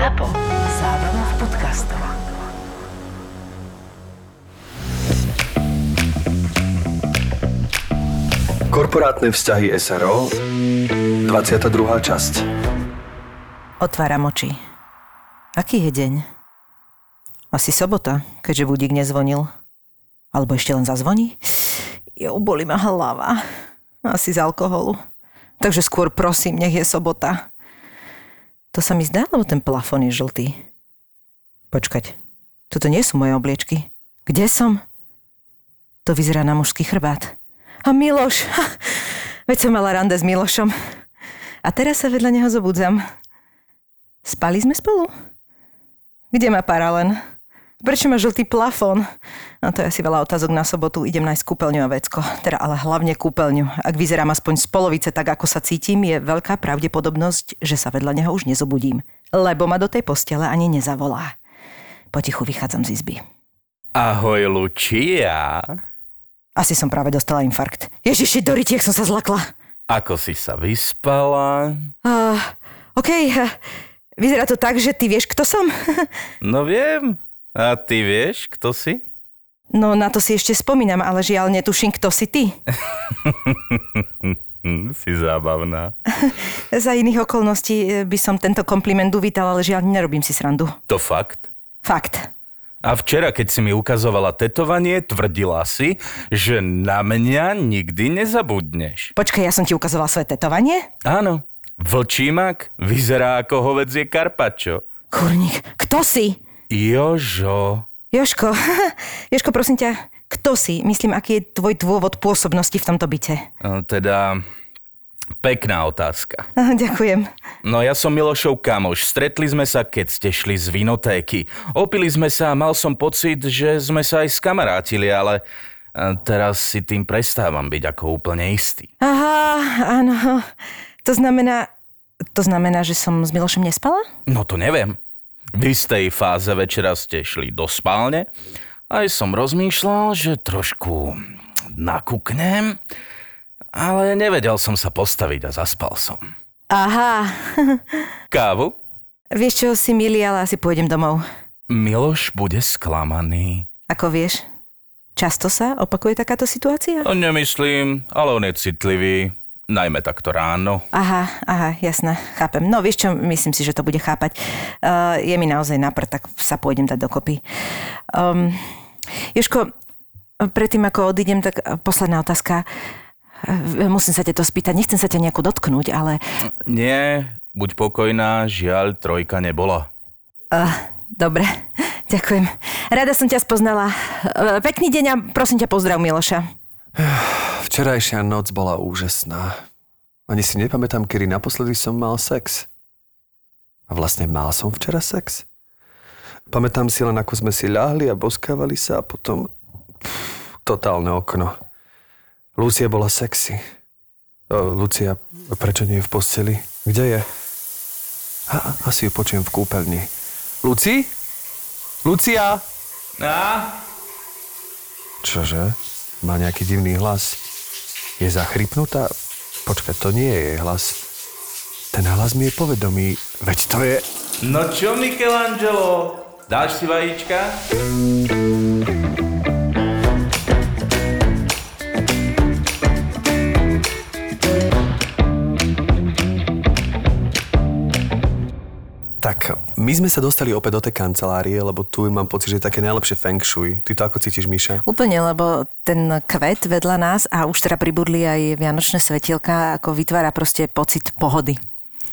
ZAPO. Zábrná v podcastov. Korporátne vzťahy SRO 22. časť Otváram oči. Aký je deň? Asi sobota, keďže budík nezvonil. Alebo ešte len zazvoní? Jo, boli ma hlava. Asi z alkoholu. Takže skôr prosím, nech je sobota. To sa mi zdá, lebo ten plafón je žltý. Počkať, toto nie sú moje obliečky. Kde som? To vyzerá na mužský chrbát. A Miloš, ha, veď som mala rande s Milošom. A teraz sa vedľa neho zobudzam. Spali sme spolu? Kde má paralen? Prečo má žltý plafón? No to je asi veľa otázok na sobotu. Idem nájsť kúpeľňu a vecko. Teda ale hlavne kúpeľňu. Ak vyzerám aspoň z polovice tak, ako sa cítim, je veľká pravdepodobnosť, že sa vedľa neho už nezobudím. Lebo ma do tej postele ani nezavolá. Potichu vychádzam z izby. Ahoj, Lucia. Asi som práve dostala infarkt. Ježiši, do rytiek som sa zlakla. Ako si sa vyspala? Uh, OK, uh, vyzerá to tak, že ty vieš, kto som? No viem. A ty vieš, kto si? No na to si ešte spomínam, ale žiaľ netuším, kto si ty. Si zábavná. Za iných okolností eh, by som tento kompliment uvítala, ale žiaľ nerobím si srandu. To fakt? Fakt. A včera, keď si mi ukazovala tetovanie, tvrdila si, že na mňa nikdy nezabudneš. Počkaj, ja som ti ukazovala svoje tetovanie? Áno. Vlčímak vyzerá ako hovedzie karpačo. Kurník, kto si? Jožo. Joško, Joško, prosím ťa, kto si? Myslím, aký je tvoj dôvod pôsobnosti v tomto byte? E, Teda, pekná otázka. Ďakujem. No ja som Milošov kamoš. Stretli sme sa, keď ste šli z vinotéky. Opili sme sa a mal som pocit, že sme sa aj skamarátili, ale e, teraz si tým prestávam byť ako úplne istý. Aha, áno. To znamená, to znamená, že som s Milošom nespala? No to neviem. V istej fáze večera ste šli do spálne. Aj som rozmýšľal, že trošku nakúknem, ale nevedel som sa postaviť a zaspal som. Aha. Kávu? Vieš čo, si milý, ale asi pôjdem domov. Miloš bude sklamaný. Ako vieš, často sa opakuje takáto situácia? Nemyslím, ale on je citlivý, najmä takto ráno. Aha, aha, jasné, chápem. No vieš čo, myslím si, že to bude chápať. Uh, je mi naozaj napr, tak sa pôjdem dať dokopy. Um, Joško, predtým ako odídem, tak uh, posledná otázka. Uh, Musím sa ťa to spýtať, nechcem sa ťa nejako dotknúť, ale... Nie, buď pokojná, žiaľ, trojka nebola. Uh, dobre, ďakujem. Rada som ťa spoznala. Pekný deň a prosím ťa pozdrav Miloša. Včerajšia noc bola úžasná. Ani si nepamätám, kedy naposledy som mal sex. A vlastne mal som včera sex. Pamätám si len, ako sme si ľahli a boskávali sa a potom... Pff, totálne okno. Lucia bola sexy. O, Lucia, prečo nie je v posteli? Kde je? A, asi ju počujem v kúpeľni. Luci? Lucia? A? Čože? Má nejaký divný hlas. Je zachrypnutá? Počkaj, to nie je jej hlas. Ten hlas mi je povedomý. Veď to je... No čo, Michelangelo? Dáš si vajíčka? Tak, my sme sa dostali opäť do tej kancelárie, lebo tu mám pocit, že je také najlepšie feng shui. Ty to ako cítiš, Míša? Úplne, lebo ten kvet vedľa nás a už teda pribudli aj vianočné svetielka, ako vytvára proste pocit pohody.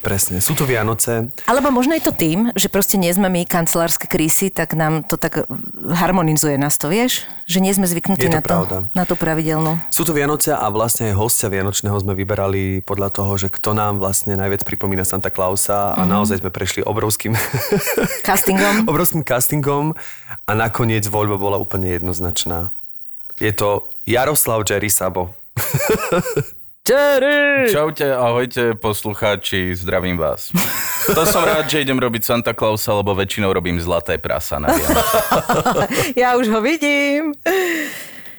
Presne. Sú to Vianoce. Alebo možno je to tým, že proste nie sme my kancelárske krísy, tak nám to tak harmonizuje nás to, vieš? Že nie sme zvyknutí to na, to, na tú pravidelnú. Sú to Vianoce a vlastne aj hostia Vianočného sme vyberali podľa toho, že kto nám vlastne najviac pripomína Santa Clausa a naozaj sme prešli obrovským, Castingom. obrovským castingom a nakoniec voľba bola úplne jednoznačná. Je to Jaroslav Jerry Sabo. Jerry! Čaute, ahojte poslucháči, zdravím vás. To som rád, že idem robiť Santa Clausa, lebo väčšinou robím zlaté prasa na. Ja už ho vidím.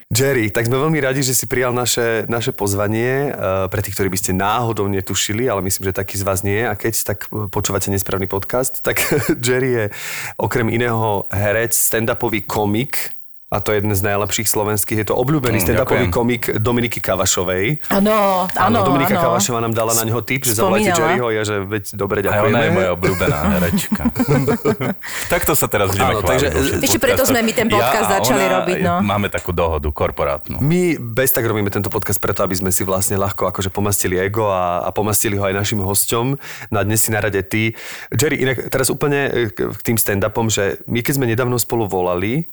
Jerry, tak sme veľmi radi, že si prijal naše, naše pozvanie. Uh, pre tých, ktorí by ste náhodou netušili, ale myslím, že taký z vás nie. A keď tak počúvate nesprávny podcast, tak Jerry je okrem iného herec, stand-upový komik, a to je jeden z najlepších slovenských. Je to obľúbený Mm, stand-upový ďakujem. komik Dominiky Kavašovej. Áno, áno, Dominika áno. Kavašová nám dala na neho tip, že zavolajte. Jerryho. Ja, že veď dobre, A ona je ďakujeme. moja obľúbená herečka. Takto sa teraz budeme Áno, takže- Ešte preto sme my ten podcast ja začali ona, robiť, no. Máme takú dohodu korporátnu. My bez tak robíme tento podcast preto, aby sme si vlastne ľahko akože pomastili ego a, a pomastili ho aj našim hosťom. No a dnes si na rade ty. Jerry, inak teraz úplne k k tým stand-upom, že my keď sme nedávno spolu volali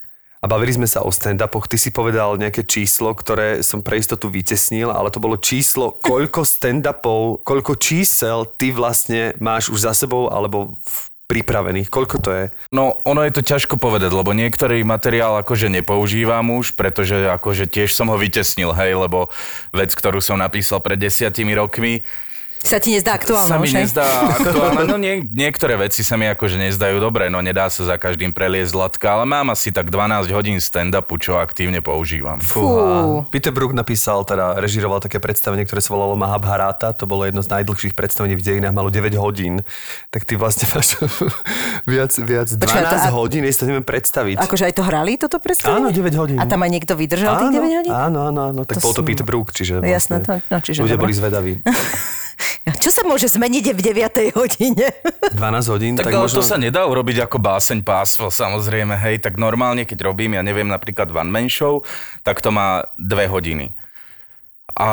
a bavili sme sa o stand-upoch, ty si povedal nejaké číslo, ktoré som pre istotu vytesnil, ale to bolo číslo, koľko stand-upov, koľko čísel ty vlastne máš už za sebou alebo v pripravených. Koľko to je? No, ono je to ťažko povedať, lebo niektorý materiál akože nepoužívam už, pretože akože tiež som ho vytesnil, hej, lebo vec, ktorú som napísal pred desiatimi rokmi, Sa ti nezdá aktuálne, sa mi už, nezdá aktuálne. No nie, niektoré veci sa mi akože nezdajú dobre, no nedá sa za každým preliesť latka, ale mám asi tak 12 hodín stand-upu, čo aktívne používam. Fú. Peter Brook napísal, teda režiroval také predstavenie, ktoré sa volalo Mahabharata. To bolo jedno z najdlhších predstavení v dejinách, malo 9 hodín. Tak ty vlastne máš viac, viac 12 Počkaj, to- a- hodín, ja si to neviem predstaviť. Akože aj to hrali, toto predstavenie? Áno, 9 hodín. A tam aj niekto vydržal tých 9 hodín? Áno, áno, áno. Tak To bol to som- Peter Brook, čiže Jasné, vlastne to- no, čiže ľudia dobre. boli zvedaví. Čo sa môže zmeniť v 9 hodine? 12 hodín, Tak, tak, ale možno... to sa nedá urobiť ako báseň pásvo, samozrejme, hej, tak normálne, keď robím, ja neviem, napríklad one man show, tak to má dve hodiny. A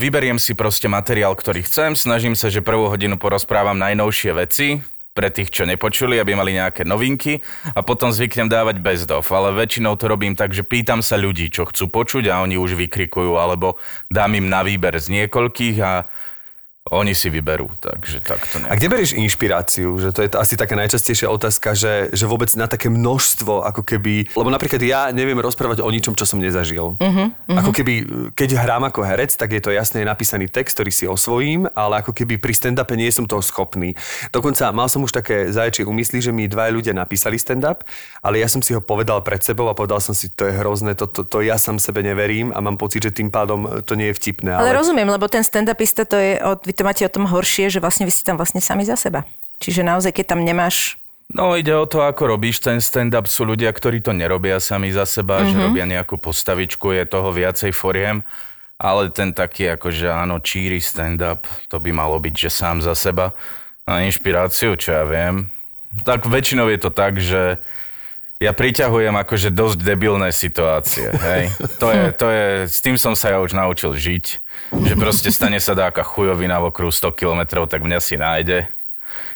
vyberiem si proste materiál, ktorý chcem, snažím sa, že prvú hodinu porozprávam najnovšie veci, pre tých, čo nepočuli, aby mali nejaké novinky a potom zvyknem dávať best of, ale väčšinou to robím tak, že pýtam sa ľudí, čo chcú počuť a oni už vykrikujú, alebo dám im na výber z niekoľkých a oni si vyberú, takže takto A nejak. kde berieš inšpiráciu? Že to je t- asi taká najčastejšia otázka, že, že vôbec na také množstvo, ako keby... Lebo napríklad ja neviem rozprávať o ničom, čo som nezažil. Uh-huh, uh-huh. Ako keby, keď hrám ako herec, tak je to jasne napísaný text, ktorý si osvojím, ale ako keby pri stand-upe nie som toho schopný. Dokonca mal som už také zaječie úmysly, že mi dva ľudia napísali stand-up, ale ja som si ho povedal pred sebou a povedal som si, to je hrozné, to, to, to ja sám sebe neverím a mám pocit, že tým pádom to nie je vtipné. Ale rozumiem, lebo ten stand-upista to je, od, vy to máte o tom horšie, že vlastne vy ste tam vlastne sami za seba. Čiže naozaj, keď tam nemáš No ide o to, ako robíš ten stand-up. Sú ľudia, ktorí to nerobia sami za seba, mm-hmm. že robia nejakú postavičku, je toho viacej foriem. Ale ten taký, akože áno, číri stand-up, to by malo byť, že sám za seba. A inšpiráciu, čo ja viem. Tak väčšinou je to tak, že ja priťahujem akože dosť debilné situácie, hej. To je, to je, s tým som sa ja už naučil žiť, že proste stane sa dáka chujovina v okruhu 100 km, tak mňa si nájde.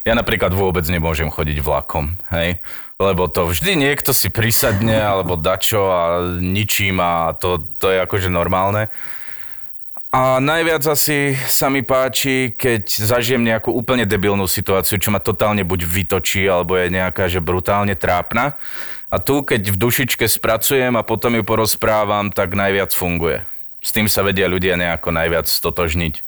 Ja napríklad vôbec nemôžem chodiť vlakom, hej. Lebo to vždy niekto si prisadne, alebo dačo a ničím a to, to je akože normálne. A najviac asi sa mi páči, keď zažijem nejakú úplne debilnú situáciu, čo ma totálne buď vytočí, alebo je nejaká, že brutálne trápna. A tu, keď v dušičke spracujem a potom ju porozprávam, tak najviac funguje. S tým sa vedia ľudia nejako najviac stotožniť.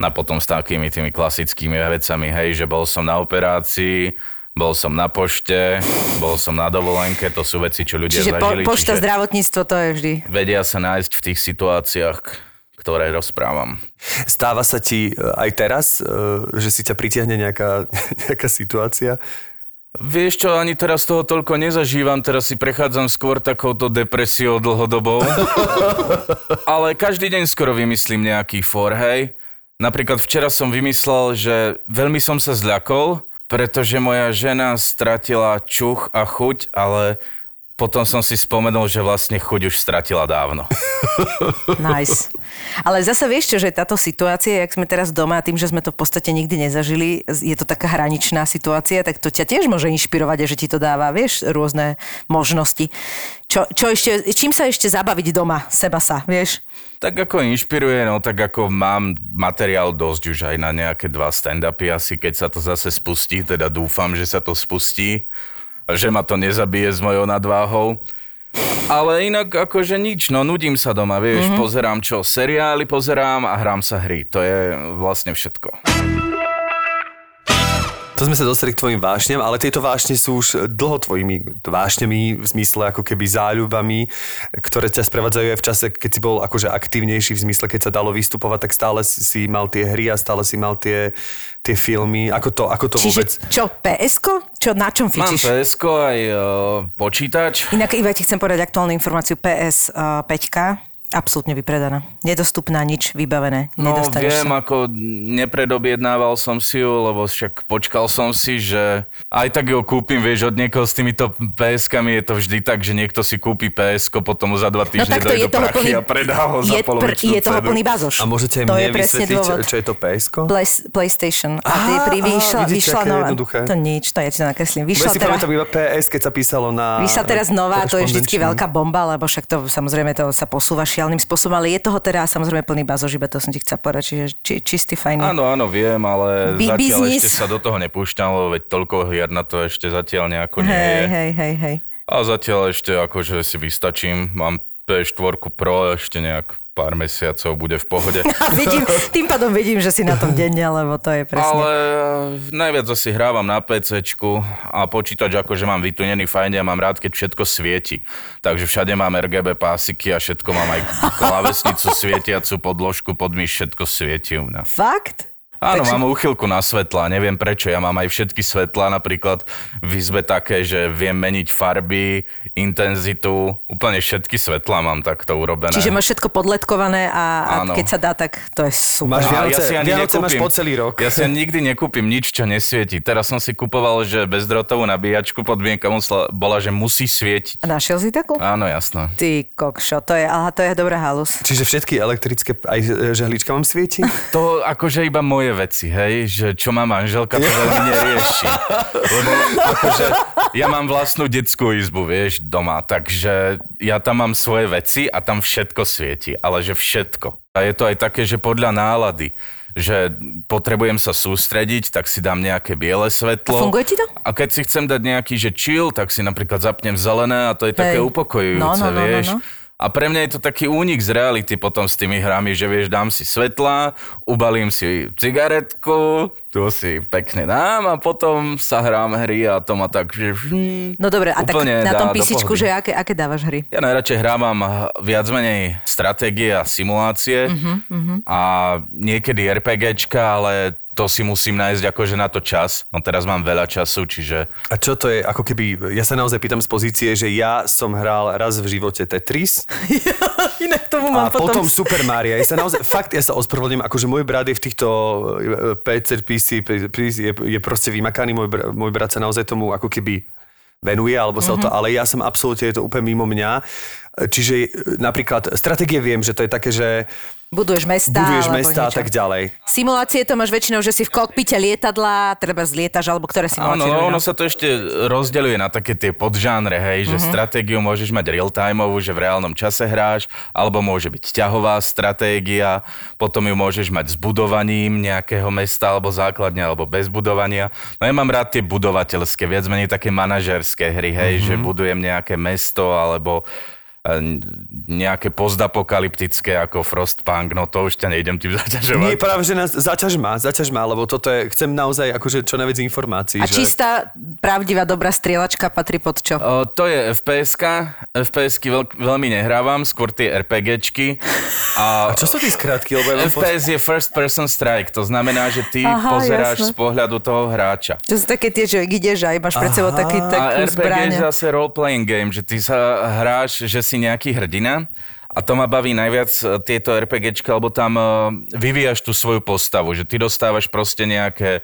A potom s takými tými klasickými vecami, hej, že bol som na operácii, bol som na pošte, bol som na dovolenke, to sú veci, čo ľudia Čiže po, zažili. pošta, čiže zdravotníctvo, to je vždy. vedia sa nájsť v tých situáciách, ktoré rozprávam. Stáva sa ti e, aj teraz, e, že si ťa pritiahne nejaká, nejaká situácia? Vieš čo, ani teraz toho toľko nezažívam, teraz si prechádzam skôr takouto depresiou dlhodobou. Ale každý deň skoro vymyslím nejaký for, hej. Napríklad včera som vymyslel, že veľmi som sa zľakol, pretože moja žena stratila čuch a chuť, ale potom som si spomenul, že vlastne chuť už stratila dávno. Nice. Ale zase vieš čo, že táto situácia, jak sme teraz doma, tým, že sme to v podstate nikdy nezažili, je to taká hraničná situácia, tak to ťa tiež môže inšpirovať a že ti to dáva, vieš, rôzne možnosti. Čo, čo ešte, čím sa ešte zabaviť doma, seba sa, vieš? Tak ako inšpiruje, no tak ako mám materiál dosť už aj na nejaké dva stand-upy, asi keď sa to zase spustí, teda dúfam, že sa to spustí, a že ma to nezabije s mojou nadváhou. Ale inak akože nič, no nudím sa doma, vieš, mm-hmm. pozerám čo, seriály pozerám a hrám sa hry, to je vlastne všetko. To sme sa dostali k tvojim vášňam, ale tieto vášne sú už dlho tvojimi vášňami v zmysle ako keby záľubami, ktoré ťa sprevádzajú aj v čase, keď si bol akože aktívnejší v zmysle, keď sa dalo vystupovať, tak stále si mal tie hry a stále si mal tie, tie filmy. Ako to, ako to Čiže vôbec... čo, PSko? Čo, na čom Mám fičíš? ps aj uh, počítač. Inak iba ti chcem povedať aktuálnu informáciu PS uh, 5 absolútne vypredaná. Nedostupná, nič vybavené. No viem, sa. ako nepredobjednával som si ju, lebo však počkal som si, že aj tak ju kúpim, vieš, od niekoho s týmito PSkami je to vždy tak, že niekto si kúpi PSko, potom za dva No týždne tak to dajú je do toho prachy plný, a predá ho za je, polovičnú je toho plný bazoš. A môžete to mne vysvetliť, dôvod. čo je to PSko? Play, PlayStation. A ty Á, pri vyšla, vidíte, vyšla nová... jednoduché. To nič, to ja ti to nakreslím. Vyšla si teraz, iba PS, keď sa písalo na... vyšla teraz nová, to je vždy veľká bomba, lebo však to samozrejme to sa posúva šialným spôsobom, ale je toho teraz samozrejme plný bazoš, iba to som ti chcela povedať, čiže či, čistý fajný. Áno, áno, viem, ale Bi- zatiaľ biznis. ešte sa do toho nepúšťalo, veď toľko hier na to ešte zatiaľ nejako nie hej, je. hej, hej, hej. A zatiaľ ešte akože si vystačím. Mám PS4 Pro, ešte nejak pár mesiacov bude v pohode. A vidím, tým pádom vidím, že si na tom denne, lebo to je presne. Ale eh, najviac asi hrávam na PC a počítač akože mám vytunený fajne a mám rád, keď všetko svieti. Takže všade mám RGB pásiky a všetko mám aj klavesnicu svietiacu, podložku, podmyš, všetko svieti u mňa. Fakt? Áno, Takže- mám úchylku na svetla, neviem prečo. Ja mám aj všetky svetla, napríklad v izbe také, že viem meniť farby, intenzitu, úplne všetky svetla mám takto urobené. Čiže máš všetko podletkované a, a keď sa dá, tak to je super. Máš Vianoce, ja si ani Vianoce máš po celý rok. Ja si ani nikdy nekúpim nič, čo nesvieti. Teraz som si kupoval, že bezdrotovú nabíjačku podmienka bola, že musí svietiť. A našiel si takú? Áno, jasno. Ty kokšo, to je, aha, to je dobrá halus. Čiže všetky elektrické, aj žehlička vám svieti? To akože iba moje veci, hej, že čo má manželka, to veľmi nerieši. Lebo akože ja mám vlastnú detskú izbu, vieš, doma, takže ja tam mám svoje veci a tam všetko svieti, ale že všetko. A je to aj také, že podľa nálady, že potrebujem sa sústrediť, tak si dám nejaké biele svetlo. A funguje ti to? A keď si chcem dať nejaký, že chill, tak si napríklad zapnem zelené a to je také Hej. upokojujúce, No, no, no, no, vieš. no. A pre mňa je to taký únik z reality potom s tými hrami, že vieš, dám si svetla, ubalím si cigaretku, tu si pekne dám a potom sa hrám hry a to ma tak, že... No dobre, a tak na tom písičku, že aké, aké dávaš hry? Ja najradšej hrávam viac menej stratégie a simulácie Mhm, a niekedy RPGčka, ale to si musím nájsť akože na to čas. No teraz mám veľa času, čiže A čo to je, ako keby, ja sa naozaj pýtam z pozície, že ja som hral raz v živote Tetris Inak tomu a potom Super Mario. Ja sa naozaj, fakt, ja sa ospravedlňujem, akože môj brat je v týchto e, PC, PC, PC je, je proste vymakaný, môj, br- môj brat sa naozaj tomu ako keby venuje, alebo sa mm-hmm. o to, ale ja som absolútne, je to úplne mimo mňa. Čiže e, napríklad stratégie viem, že to je také, že Buduješ mesta buduješ mesta a tak ďalej. Simulácie to máš väčšinou, že si v kokpite lietadla, treba zlietaš, alebo ktoré simulácie? Áno, no, ono sa to ešte rozdeľuje na také tie podžánre, hej, že stratégiu môžeš mať real-timeovú, že v reálnom čase hráš, alebo môže byť ťahová stratégia, potom ju môžeš mať s budovaním nejakého mesta alebo základne, alebo bez budovania. No ja mám rád tie budovateľské, viac menej také manažerské hry, hej, že budujem nejaké mesto, alebo nejaké postapokalyptické ako Frostpunk, no to už ťa nejdem tým zaťažovať. Nie, práve, že nás zaťaž ma, zaťaž ma, lebo toto je, chcem naozaj akože čo najviac informácií. A že... čistá, pravdivá, dobrá strieľačka patrí pod čo? O, to je FPS-ka. FPS-ky veľ, veľmi nehrávam, skôr tie RPGčky. A, A čo sú tie skratky? Lebo ja FPS je First Person Strike, to znamená, že ty Aha, pozeráš jasné. z pohľadu toho hráča. Čo sú také tie, že ideš a máš pred sebou taký, A takú RPG zbraň. je zase role-playing game, že ty sa hráš, že si nejaký hrdina a to ma baví najviac e, tieto RPGčka, lebo tam e, vyvíjaš tú svoju postavu, že ty dostávaš proste nejaké e,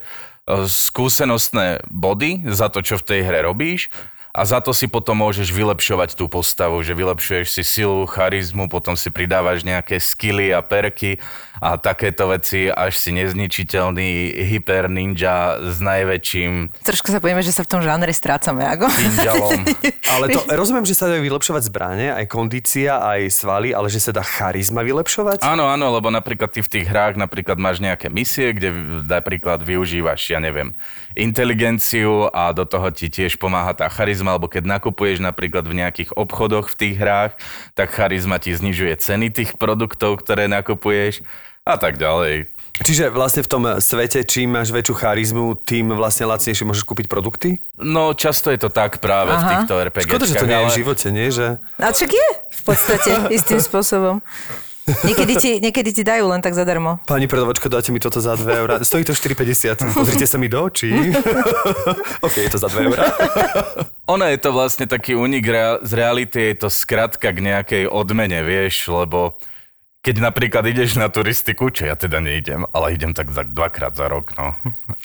skúsenostné body za to, čo v tej hre robíš a za to si potom môžeš vylepšovať tú postavu, že vylepšuješ si silu, charizmu, potom si pridávaš nejaké skily a perky a takéto veci, až si nezničiteľný hyper ninja s najväčším Trošku sa povieme, že sa v tom žánre strácame. Ako? ninjalom. Ale to, rozumiem, že sa dajú vylepšovať zbranie, aj kondícia, aj svaly, ale že sa dá charizma vylepšovať? Áno, áno, lebo napríklad ty v tých hrách napríklad máš nejaké misie, kde napríklad využívaš, ja neviem, inteligenciu a do toho ti tiež pomáha tá charizma, alebo keď nakupuješ napríklad v nejakých obchodoch v tých hrách, tak charizma ti znižuje ceny tých produktov, ktoré nakupuješ a tak ďalej. Čiže vlastne v tom svete, čím máš väčšiu charizmu, tým vlastne lacnejšie môžeš kúpiť produkty? No, často je to tak práve v Aha. týchto RPGčkách. Škoda, že to nie je ale... v živote, nie? Že... A však je v podstate istým spôsobom. Niekedy ti, niekedy ti dajú len tak zadarmo. Pani predavačka, dáte mi toto za 2 eurá. Stojí to 4,50. Pozrite sa mi do očí. OK, je to za 2 eurá. Ono je to vlastne taký unik rea- z reality, je to skratka k nejakej odmene, vieš, lebo keď napríklad ideš na turistiku, čo ja teda neidem, ale idem tak za dvakrát za rok, no.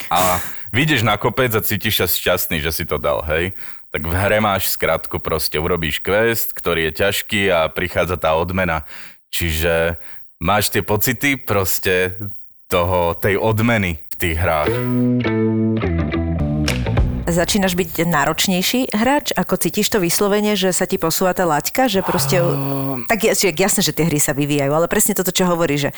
A vyjdeš na kopec a cítiš sa šťastný, že si to dal, hej. Tak v hre máš skratku, proste urobíš quest, ktorý je ťažký a prichádza tá odmena. Čiže máš tie pocity proste toho, tej odmeny v tých hrách. Začínaš byť náročnejší hráč? Ako cítiš to vyslovene, že sa ti posúva tá laťka? Že proste... Tak je, že jasné, že tie hry sa vyvíjajú, ale presne toto, čo hovorí, že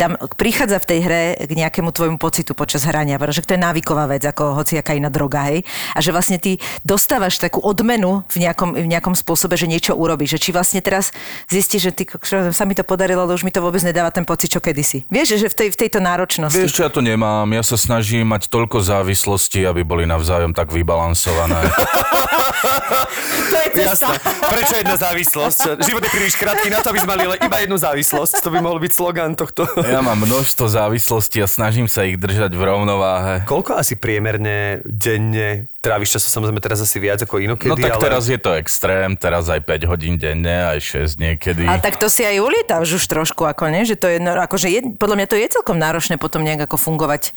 tam prichádza v tej hre k nejakému tvojmu pocitu počas hrania, pretože to je návyková vec, ako hociaká iná droga, hej? A že vlastne ty dostávaš takú odmenu v nejakom, v nejakom spôsobe, že niečo urobíš. Že či vlastne teraz zistíš, že ty, sa mi to podarilo, ale už mi to vôbec nedáva ten pocit, čo kedysi. Vieš, že v, tej, v tejto náročnosti. Vieš, čo ja to nemám. Ja sa snažím mať toľko závislostí, aby boli navzájom tak vybalansované. to je cesta. Jasné. Prečo jedna závislosť? Život je príliš krátky na to, aby sme mali iba jednu závislosť. To by mohol byť slogan tohto. Ja mám množstvo závislostí a snažím sa ich držať v rovnováhe. Koľko asi priemerne denne tráviš času? Samozrejme teraz asi viac ako inokedy, No tak ale... teraz je to extrém, teraz aj 5 hodín denne, aj 6 niekedy. A tak to si aj ulietáš už trošku, ako nie? Že to je, no, akože je, podľa mňa to je celkom náročné potom nejak ako fungovať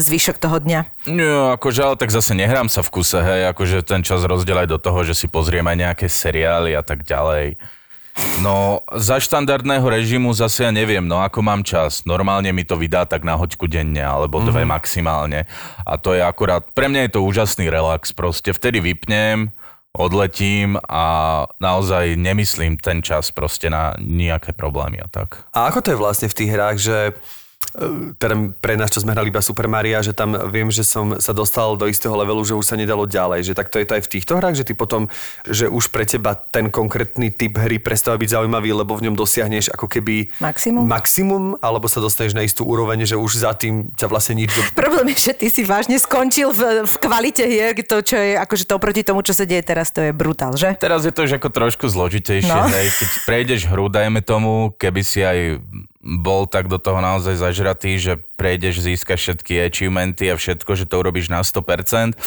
zvyšok toho dňa. No, akože, ale tak zase nehrám sa v kuse, hej, akože ten čas rozdielaj do toho, že si pozriem aj nejaké seriály a tak ďalej. No, za štandardného režimu zase ja neviem, no ako mám čas. Normálne mi to vydá tak na hoďku denne, alebo dve maximálne. A to je akurát, pre mňa je to úžasný relax, proste vtedy vypnem, odletím a naozaj nemyslím ten čas proste na nejaké problémy a tak. A ako to je vlastne v tých hrách, že teda pre nás, čo sme hrali iba Super Maria, že tam viem, že som sa dostal do istého levelu, že už sa nedalo ďalej. Že takto je to aj v týchto hrách, že ty potom, že už pre teba ten konkrétny typ hry prestáva byť zaujímavý, lebo v ňom dosiahneš ako keby Maximum? maximum alebo sa dostaneš na istú úroveň, že už za tým ťa vlastne nič... Do... Problém je, že ty si vážne skončil v, v kvalite hier, to, čo je, akože to oproti tomu, čo sa deje teraz, to je brutál, že? Teraz je to už ako trošku zložitejšie, No. no. hej. Keď prejdeš hru, dajme tomu, keby si aj bol tak do toho naozaj zažratý, že prejdeš, získaš všetky achievementy a všetko, že to urobíš na 100%.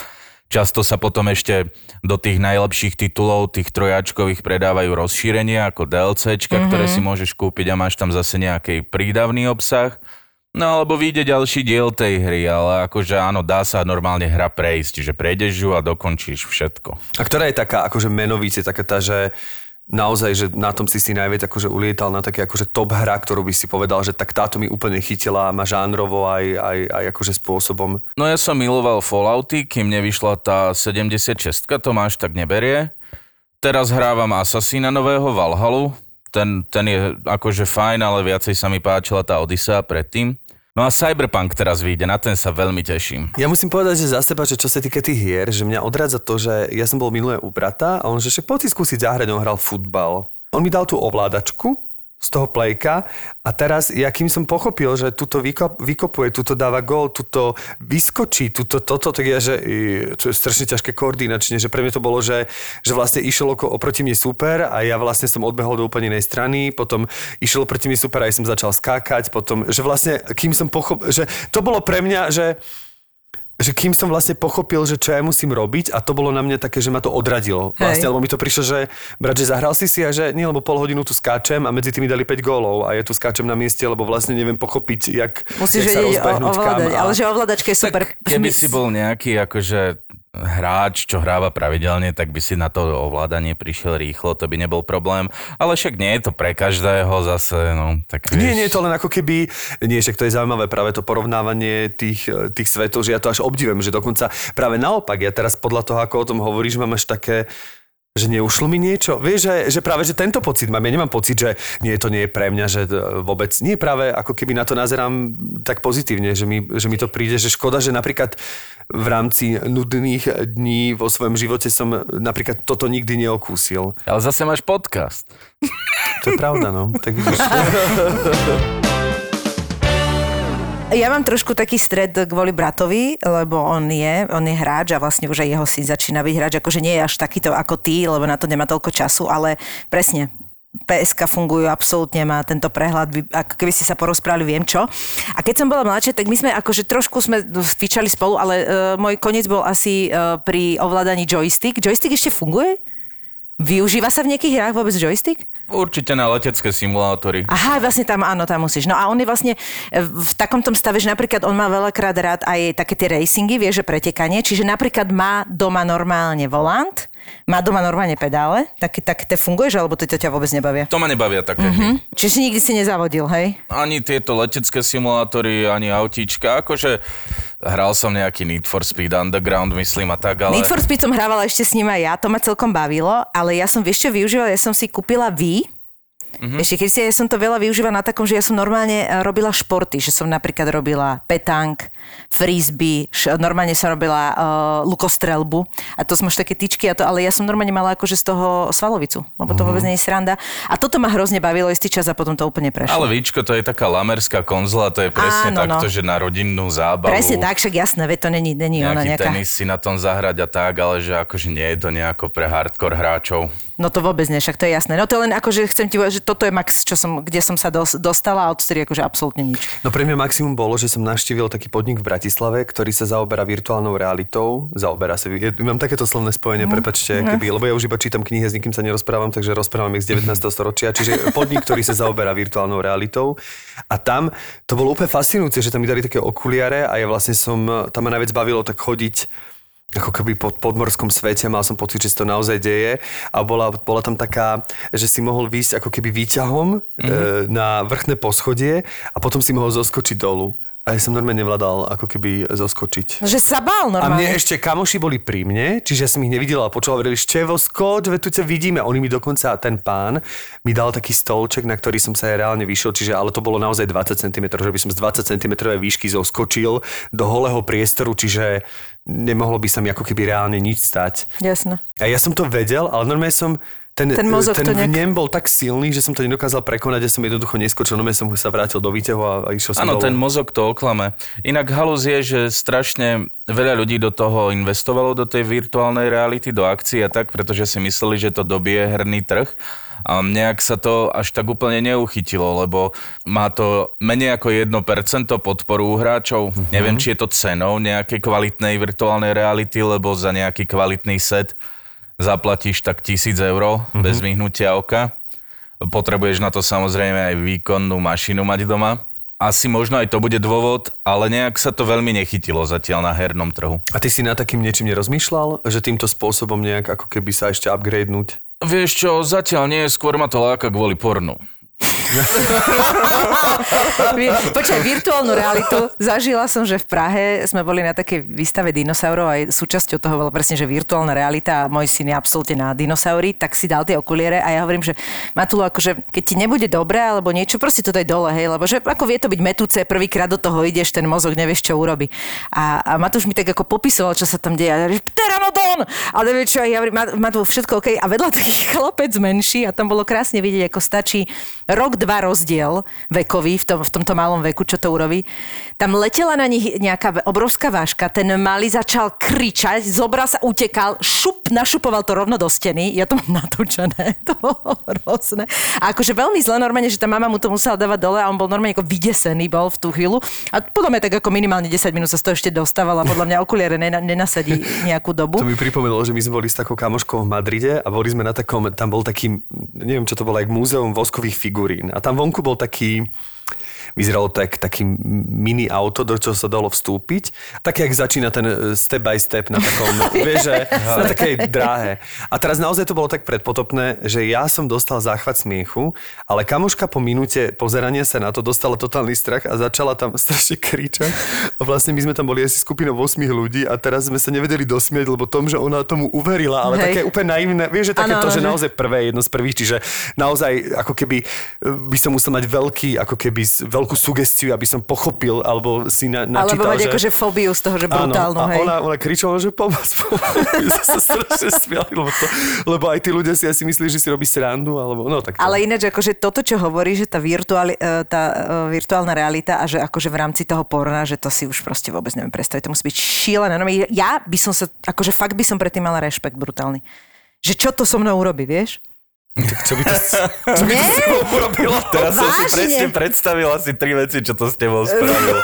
Často sa potom ešte do tých najlepších titulov, tých trojačkových predávajú rozšírenia ako DLCčka, mm-hmm. ktoré si môžeš kúpiť a máš tam zase nejaký prídavný obsah. No alebo vyjde ďalší diel tej hry, ale akože áno, dá sa normálne hra prejsť, že prejdeš ju a dokončíš všetko. A ktorá je taká akože menovíce, taká tá, že naozaj, že na tom si si najviac akože ulietal na také akože top hra, ktorú by si povedal, že tak táto mi úplne chytila a má žánrovo aj, aj, aj akože spôsobom. No ja som miloval Fallouty, kým nevyšla tá 76, to máš tak neberie. Teraz hrávam Assassina nového Valhalu. Ten, ten je akože fajn, ale viacej sa mi páčila tá Odyssea predtým. No a Cyberpunk teraz vyjde, na ten sa veľmi teším. Ja musím povedať, že za seba, že čo sa týka tých hier, že mňa odradza to, že ja som bol minulé u brata a on, že však poď si skúsiť zahrať, on hral futbal. On mi dal tú ovládačku z toho plejka. A teraz, ja kým som pochopil, že tuto vykop, vykopuje, tuto dáva gól, tuto vyskočí, tuto toto, tak ja, že to je strašne ťažké koordinačne, že pre mňa to bolo, že, že vlastne išiel oko, oproti mne super a ja vlastne som odbehol do úplne inej strany, potom išiel oproti mne super a ja som začal skákať, potom, že vlastne, kým som pochopil, že to bolo pre mňa, že že kým som vlastne pochopil, že čo ja musím robiť a to bolo na mňa také, že ma to odradilo. Hej. Vlastne, lebo mi to prišlo, že brat, že zahral si si a že nie, lebo pol hodinu tu skáčem a medzi tými dali 5 gólov a ja tu skáčem na mieste, lebo vlastne neviem pochopiť, jak, Musíš jak sa vedieť o- rozbehnúť ovládať, kam. A... ale že ovládačka je super. Keby si bol nejaký akože hráč, čo hráva pravidelne, tak by si na to ovládanie prišiel rýchlo, to by nebol problém. Ale však nie je to pre každého zase, no tak vieš. Nie, nie, to len ako keby, nie, však to je zaujímavé práve to porovnávanie tých, eh, tých svetov, že ja to až obdivujem, že dokonca práve naopak, ja teraz podľa toho, ako o tom hovoríš, mám až také, že neušlo mi niečo. Vieš, že, že práve že tento pocit mám. Ja nemám pocit, že nie, to nie je pre mňa, že to vôbec nie práve ako keby na to nazerám tak pozitívne, že mi, že mi to príde, že škoda, že napríklad v rámci nudných dní vo svojom živote som napríklad toto nikdy neokúsil. Ale zase máš podcast. To je pravda, no. Tak vidíš. Ja mám trošku taký stred kvôli bratovi, lebo on je, on je hráč a vlastne už aj jeho syn začína byť hráč, akože nie je až takýto ako ty, lebo na to nemá toľko času, ale presne, PSK fungujú absolútne, má tento prehľad, ako keby ste sa porozprávali, viem čo. A keď som bola mladšia, tak my sme akože trošku sme fičali spolu, ale uh, môj koniec bol asi uh, pri ovládaní joystick. Joystick ešte funguje? Využíva sa v nejakých hrách vôbec joystick? Určite na letecké simulátory. Aha, vlastne tam, áno, tam musíš. No a on je vlastne e, v takom tom stave, že napríklad on má veľakrát rád aj také tie racingy, vie, že pretekanie, čiže napríklad má doma normálne volant, má doma normálne pedále, tak, tak to funguje, že alebo to ťa vôbec nebavia? To ma nebavia také hry. Hm? Čiže nikdy si nezavodil, hej? Ani tieto letecké simulátory, ani autíčka. Akože hral som nejaký Need for Speed Underground, myslím a tak, ale... Need for Speed som hrávala ešte s ním aj ja, to ma celkom bavilo, ale ja som vieš čo využívala, ja som si kúpila Wii, Mm-hmm. Ešte keď si, ja som to veľa využívala na takom, že ja som normálne eh, robila športy, že som napríklad robila petank, frisbee, š- normálne som robila uh, lukostrelbu a to som už také tyčky a to, ale ja som normálne mala akože z toho svalovicu, lebo to vôbec nie je sranda. A toto ma hrozne bavilo istý čas a potom to úplne prešlo. Ale víčko, to je taká lamerská konzola, to je presne Áno, no. takto, že na rodinnú zábavu. Presne tak, však jasné, veď to není, není ona nejaká... tenis si na tom zahrať a tak, ale že akože nie je to nejako pre hardcore hráčov. No to vôbec nie, však to je jasné. No to len ako, že chcem ti povedať, že toto je max, čo som, kde som sa dos, dostala a odtedy akože absolútne nič. No pre mňa maximum bolo, že som navštívil taký podnik v Bratislave, ktorý sa zaoberá virtuálnou realitou. Zaoberá sa. Ja mám takéto slovné spojenie, prepačte, keby, lebo ja už iba čítam knihy, s nikým sa nerozprávam, takže rozprávam ich z 19. storočia. Čiže podnik, ktorý sa zaoberá virtuálnou realitou. A tam to bolo úplne fascinujúce, že tam mi dali také okuliare a ja vlastne som, tam ma najviac bavilo tak chodiť ako keby po podmorskom svete, mal som pocit, že sa to naozaj deje a bola, bola tam taká, že si mohol výjsť ako keby výťahom mm-hmm. e, na vrchné poschodie a potom si mohol zoskočiť dolu. A ja som normálne nevládal ako keby zoskočiť. Že sa bál A normálne. mne ešte kamoši boli pri mne, čiže ja som ich nevidel a počul a hovorili, Števo, skoč, veď tu ťa vidíme. Oni mi dokonca, ten pán, mi dal taký stolček, na ktorý som sa aj reálne vyšiel, čiže ale to bolo naozaj 20 cm, že by som z 20 cm výšky zoskočil do holého priestoru, čiže nemohlo by sa mi ako keby reálne nič stať. Jasné. A ja som to vedel, ale normálne som ten, Ten mozog ten to nejak- vnem bol tak silný, že som to nedokázal prekonať, že som jednoducho neskočil, normálne som sa vrátil do výťahu a, a išiel som Áno, ten mozog to oklame. Inak halus je, že strašne veľa ľudí do toho investovalo, do tej virtuálnej reality, do akcií a tak, pretože si mysleli, že to dobie herný trh. A nejak sa to až tak úplne neuchytilo, lebo má to menej ako 1% podporu u hráčov. Mhm. Neviem, či je to cenou nejakej kvalitnej virtuálnej reality, lebo za nejaký kvalitný set zaplatíš tak tisíc eur Mhm. bez vyhnutia oka. Potrebuješ na to samozrejme aj výkonnú mašinu mať doma. Asi možno aj to bude dôvod, ale nejak sa to veľmi nechytilo zatiaľ na hernom trhu. A ty si na takým niečím nerozmýšľal, že týmto spôsobom nejak ako keby sa ešte upgradenúť? Vieš čo, zatiaľ nie, skôr ma to láka kvôli pornu. Počkaj, virtuálnu realitu. Zažila som, že v Prahe sme boli na takej výstave dinosaurov aj súčasťou toho bola presne, že virtuálna realita a môj syn je absolútne na dinosaury, tak si dal tie okuliere a ja hovorím, že Matulo, akože keď ti nebude dobré alebo niečo, proste to daj dole, hej, lebo že ako vie to byť metúce, prvýkrát do toho ideš, ten mozog nevieš, čo urobi. A, a Matúš mi tak ako popisoval, čo sa tam deje. A ja Pteranodon! A neviem čo, a ja hovorím, "Mat- Matúš, všetko OK. A vedľa taký chlapec menší a tam bolo krásne vidieť, ako stačí rok, dva rozdiel vekový v, tom, v tomto malom veku, čo to urobí. Tam letela na nich nejaká obrovská váška, ten malý začal kričať, zobral sa, utekal, šup, našupoval to rovno do steny, ja to mám natočené, to bolo hrozné. A akože veľmi zle normálne, že tá mama mu to musela dávať dole a on bol normálne ako vydesený bol v tú chvíľu. A podľa mňa tak ako minimálne 10 minút sa z toho ešte dostával podľa mňa okuliare nena, nenasadí nejakú dobu. To mi pripomenulo, že my sme boli s takou kamoškou v Madride a boli sme na takom, tam bol taký, neviem čo to bolo, jak múzeum voskových figurín. A tam vonku bol taký, vyzeralo tak, taký mini auto, do čoho sa dalo vstúpiť. Tak, jak začína ten e, step by step na takom, vieš, že, na takej dráhe. A teraz naozaj to bolo tak predpotopné, že ja som dostal záchvat smiechu, ale kamoška po minúte pozerania sa na to dostala totálny strach a začala tam strašne kričať. A vlastne my sme tam boli asi skupinou 8 ľudí a teraz sme sa nevedeli dosmieť, lebo tom, že ona tomu uverila, ale Hej. také úplne naivné, vieš, že také Áno, to, že naozaj prvé, jedno z prvých, čiže naozaj ako keby e, by som musel mať veľký, ako keby veľkú veľkú sugestiu, aby som pochopil, alebo si na, Alebo načítal, mať že... akože fóbiu z toho, že brutálnu, Áno, a hej. ona, ona kričala, že pomoc, pomoc. Sa strašne smiali, lebo, to, lebo aj tí ľudia si asi myslí, že si robí srandu, alebo no tak to. Ale ináč, akože toto, čo hovorí, že tá, virtuáli, e, tá e, virtuálna realita a že akože v rámci toho porna, že to si už proste vôbec neviem predstaviť. To musí byť šílené. No, ja by som sa, akože fakt by som predtým mala rešpekt brutálny. Že čo to so mnou urobí, vieš? Tak čo by to, čo by to s tebou urobilo? Teraz som si Vážne? presne predstavil asi tri veci, čo to s tebou spravilo.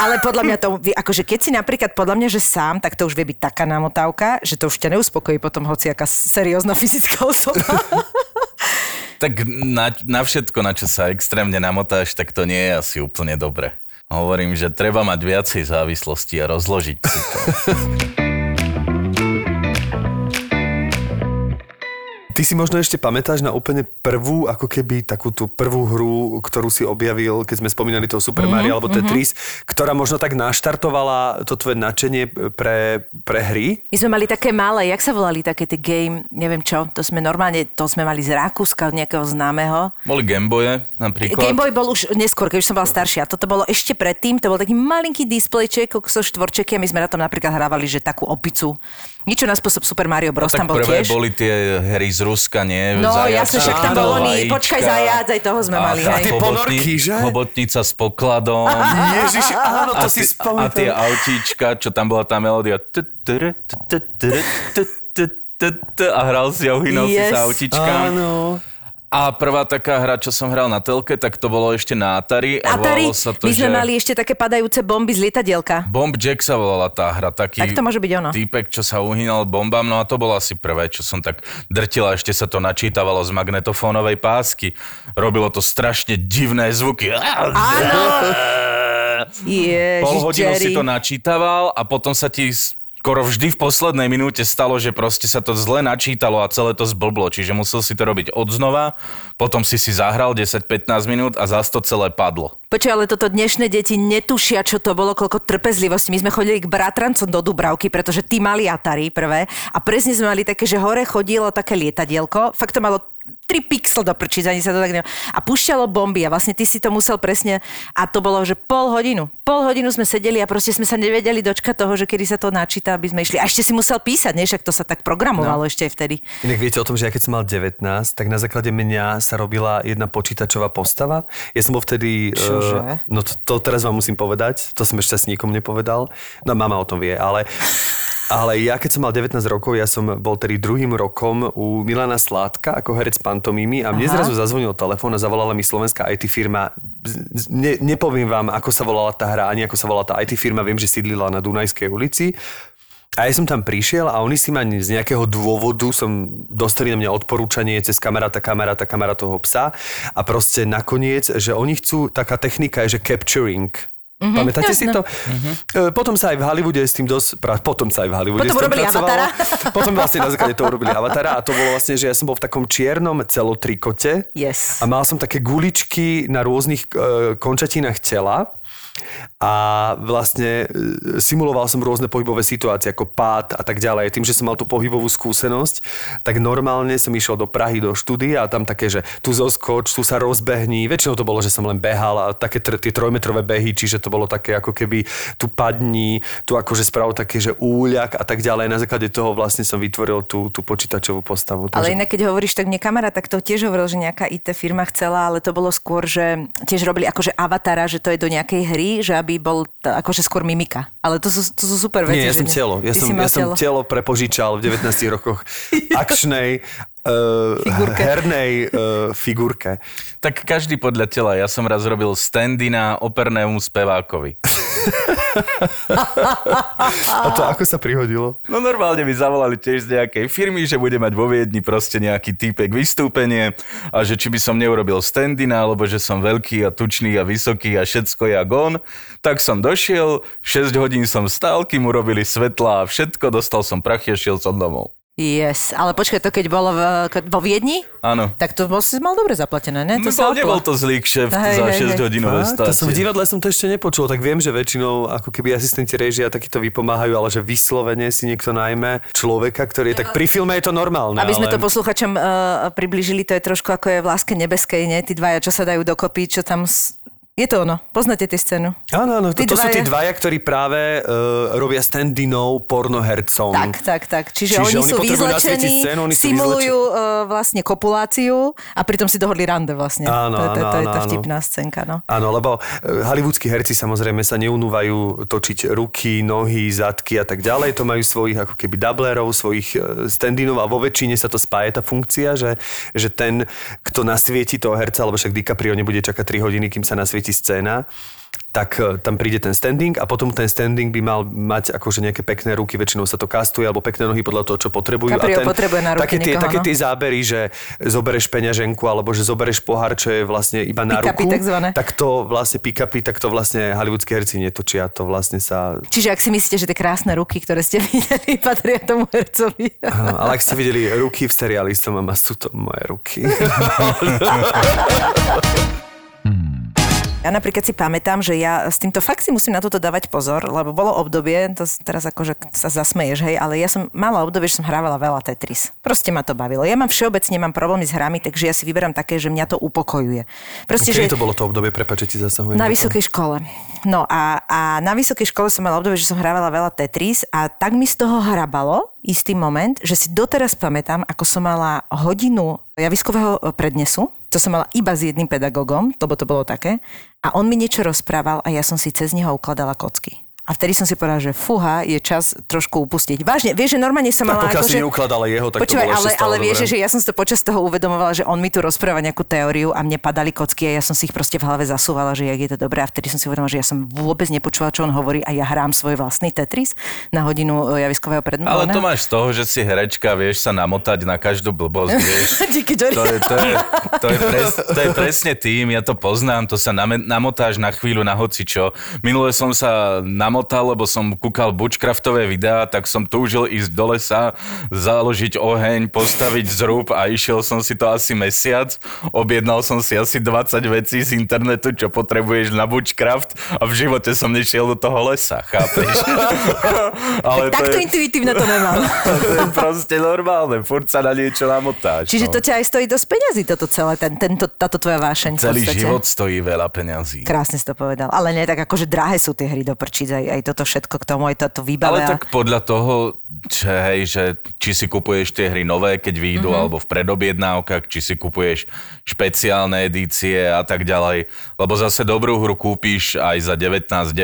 Ale podľa mňa to, akože keď si napríklad podľa mňa, že sám, tak to už vie byť taká namotávka, že to už ťa neuspokojí potom hoci aká seriózna fyzická osoba. Tak na, na všetko, na čo sa extrémne namotáš, tak to nie je asi úplne dobre. Hovorím, že treba mať viacej závislosti a rozložiť si to. Ty si možno ešte pamätáš na úplne prvú, ako keby takú tú prvú hru, ktorú si objavil, keď sme spomínali toho Super Mhm, Mario alebo Tetris, ktorá možno tak naštartovala to tvoje nadšenie pre, pre hry? My sme mali také malé, jak sa volali také tie game, neviem čo, to sme normálne, to sme mali z Rakúska od nejakého známeho. Boli Gameboye napríklad. Game Boy bol už neskôr, keď už som bola staršia. Toto bolo ešte predtým, to bol taký malinký displejček, so štvorčeky a my sme na tom napríklad hrávali, že takú opicu. Niečo na spôsob Super Mario Bros. No, tam bol prvé tiež. boli tie hry z Ruska, nie? No ja som však tam bol oný, počkaj zajac, aj toho sme a mali. A tie ponorky, že? Hobotnica s pokladom. Ježiš, áno, to si spomínam. A tie autíčka, čo tam bola tá melódia a hral si a uhynal si sa autička. Áno. A prvá taká hra, čo som hral na telke, tak to bolo ešte na Atari. A Atari, sa to, my sme že... mali ešte také padajúce bomby z lietadielka. Bomb Jack sa volala tá hra, taký Tak to môže byť ono. týpek, čo sa uhynal bombám, no a to bolo asi prvé, čo som tak drtil a ešte sa to načítavalo z magnetofónovej pásky. Robilo to strašne divné zvuky. Áno. Ježiš, Pol hodinu si Jerry. to načítaval a potom sa ti skoro vždy v poslednej minúte stalo, že proste sa to zle načítalo a celé to zblblo, čiže musel si to robiť odznova, potom si si zahral 10-15 minút a zás to celé padlo. Počuj, ale toto dnešné deti netušia, čo to bolo, koľko trpezlivosti. My sme chodili k bratrancom do Dubravky, pretože tí mali Atari prvé a presne sme mali také, že hore chodilo také lietadielko, fakt to malo 3 pixel do prčic, ani sa to tak ne... A púšťalo bomby a vlastne ty si to musel presne... A to bolo, že pol hodinu. Pol hodinu sme sedeli a proste sme sa nevedeli dočkať toho, že kedy sa to načíta, aby sme išli. A ešte si musel písať, nie? Však to sa tak programovalo no. ešte aj vtedy. Inak viete o tom, že ja keď som mal 19, tak na základe mňa sa robila jedna počítačová postava. Ja som bol vtedy... Čože? eh, no to, to teraz vám musím povedať, to som ešte s nikom nepovedal. No mama o tom vie, ale... Ale ja keď som mal 19 rokov, ja som bol tedy druhým rokom u Milana Sládka ako herec pantomímy a mne Aha. zrazu zazvonil telefón a zavolala mi slovenská IT firma. Ne, nepoviem vám, ako sa volala tá hra, ani ako sa volala tá IT firma, viem, že sídlila na Dunajskej ulici. A ja som tam prišiel a oni si ma z nejakého dôvodu, som dostali na mňa odporúčanie cez kamaráta, kamaráta, toho psa a proste nakoniec, že oni chcú, taká technika je, že capturing. Mm-hmm, Pamätáte si jasné. to? Mm-hmm. Potom sa aj v Hollywoode s tým dosť... Pra, potom sa aj v Hollywoode Potom s tým urobili pracovalo. Avatara. Potom vlastne na základe toho urobili Avatara a to bolo vlastne, že ja som bol v takom čiernom celotrikote Yes. a mal som také guličky na rôznych e, končatinách tela a vlastne e, simuloval som rôzne pohybové situácie, ako pád a tak ďalej. Tým, že som mal tú pohybovú skúsenosť, tak normálne som išiel do Prahy do štúdia a tam také, že tu zoskoč, tu sa rozbehni. Väčšinou to bolo, že som len behal a také tr- tie trojmetrové behy, čiže to bolo také ako keby tu padni, tu akože spravil také, že úľak a tak ďalej. Na základe toho vlastne som vytvoril tú, tú počítačovú postavu. Ale inak, keď hovoríš, tak mne kamarát tak to tiež hovoril, že nejaká IT firma chcela, ale to bolo skôr, že tiež robili akože avatara, že to je do nejakej hry, že aby bol t- akože skôr mimika. Ale to sú, to sú super veci. Nie, ja že som telo. Ja som, ja som telo prepožičal v 19 rokoch akčnej uh, Figurke. hernej uh, figurke. Tak každý podľa tela. Ja som raz robil standy na opernému spevákovi. A to ako sa prihodilo? No normálne mi zavolali tiež z nejakej firmy, že bude mať vo Viedni proste nejaký týpek vystúpenie a že či by som neurobil standina, alebo že som veľký a tučný a vysoký a všetko jak on. Tak som došiel, 6 hodín som stál, kým urobili svetla a všetko, dostal som prachy a šiel som domov. Yes, ale počkaj, to keď bolo v, vo Viedni, Áno. tak to bol si mal dobre zaplatené, ne? To sa nebol to zlý kšeft Hej, za hej, 6 hej. hodinové Fakt? To som v stácie. divadle som to ešte nepočul, tak viem, že väčšinou ako keby asistenti režia takýto vypomáhajú, ale že vyslovene si niekto najmä človeka, ktorý je tak pri filme je to normálne. Aby sme ale... to posluchačom uh, približili, to je trošku ako je v Láske nebeskej, nie? Tí dvaja, čo sa dajú dokopy, čo tam s- Je to ono. Poznáte tie scénu? Áno, áno, to, to sú tí dvaja, ktorí práve uh, robia stand-inov pornohercom. Tak, tak, tak. Čiže, Čiže oni, oni sú vyzlečení, scénu, oni simulujú uh, vlastne kopuláciu a pritom si dohodli rande vlastne. Áno, to, to, to, je áno, tá áno. vtipná scénka, no. Áno, lebo eh, hollywoodskí herci samozrejme sa neunúvajú točiť ruky, nohy, zadky a tak ďalej. To majú svojich ako keby dublerov, svojich stand-inov a vo väčšine sa to spája tá funkcia, že, že ten, kto nasvieti toho herca, alebo však DiCaprio nebude čakať 3 hodiny, kým sa nasvieti scéna, tak eh, tam príde ten standing a potom ten standing by mal mať akože nejaké pekné ruky, väčšinou sa to kastuje, alebo pekné nohy podľa toho, čo potrebujú. Caprio a ten, potrebuje na ruky také tie, niekoho, také no. tie zábery, že zobereš peňaženku, alebo že zobereš pohár, čo je vlastne iba na Pick-upy ruku, takzvané. tak to vlastne pick-upy, tak to vlastne hollywoodskí herci netočia, to vlastne sa... Čiže ak si myslíte, že tie krásne ruky, ktoré ste videli, patria tomu hercovi. Áno, ale ak ste videli ruky v seriáli Som mama, sú to moje ruky. Ja napríklad si pamätám, že ja s týmto fakt si musím na toto dávať pozor, lebo bolo obdobie, to teraz akože sa zasmeješ, hej, ale ja som mala obdobie, že som hrávala veľa Tetris. Proste ma to bavilo. Ja mám všeobecne mám problémy s hrami, takže ja si vyberám také, že mňa to upokojuje. Proste, Kedy že... to bolo to obdobie, prepáč, ti zasahujem? Na vysokej škole. No a, a na vysokej škole som mala obdobie, že som hrávala veľa Tetris a tak mi z toho hrabalo istý moment, že si doteraz pamätám, ako som mala hodinu javiskového prednesu, to som mala iba s jedným pedagógom, lebo to bolo také, a on mi niečo rozprával a ja som si cez neho ukladala kocky. A vtedy som si povedala, že fúha, je čas trošku upustiť. Vážne, vieš, že normálne som Tak mala... pokiaľ si neukladala jeho, tak Počúvaj, to bolo ale, ešte stále ale vieš, že ja som si to počas toho uvedomovala, že on mi tu rozpráva nejakú teóriu a mne padali kocky a ja som si ich proste v hlave zasúvala, že jak je to dobré a vtedy som si uvedomila, že ja som vôbec nepočula, čo on hovorí a ja hrám svoj vlastný Tetris na hodinu e, javiskového predmetu. Ale to máš z toho, že si herečka, vieš sa namotať na každú blbosť, vieš. Díky, Jory. To je, to, je, to, je pres, to je presne tým, ja to poznám, to sa namotáš na chvíľu na hocičo. Minule som sa namotal, lebo som kúkal bushcraftové videá, tak som túžil ísť do lesa, založiť oheň, postaviť zrúb a išiel som si to asi mesiac. Objednal som si asi 20 vecí z internetu, čo potrebuješ na bushcraft a v živote som nešiel do toho lesa, chápeš? Ale Takto je- intuitívne to nemám. to je proste normálne, furt sa na niečo namotáš. Čiže no. to ťa aj stojí dosť peňazí, toto celé, ten, tento, táto tvoja vášeň. Celý život stojí veľa peňazí. Krásne si to povedal. Ale nie, tak akože drahé sú tie hry do prčíc, aj, aj toto všetko k tomu, aj toto výbave. Ale tak podľa toho, že, hej, že či si kupuješ tie hry nové, keď vyjdú, Mhm. mm-hmm. alebo v predobjednávkach, či si kupuješ špeciálne edície a tak ďalej. Lebo zase dobrú hru kúpiš aj za 19,90,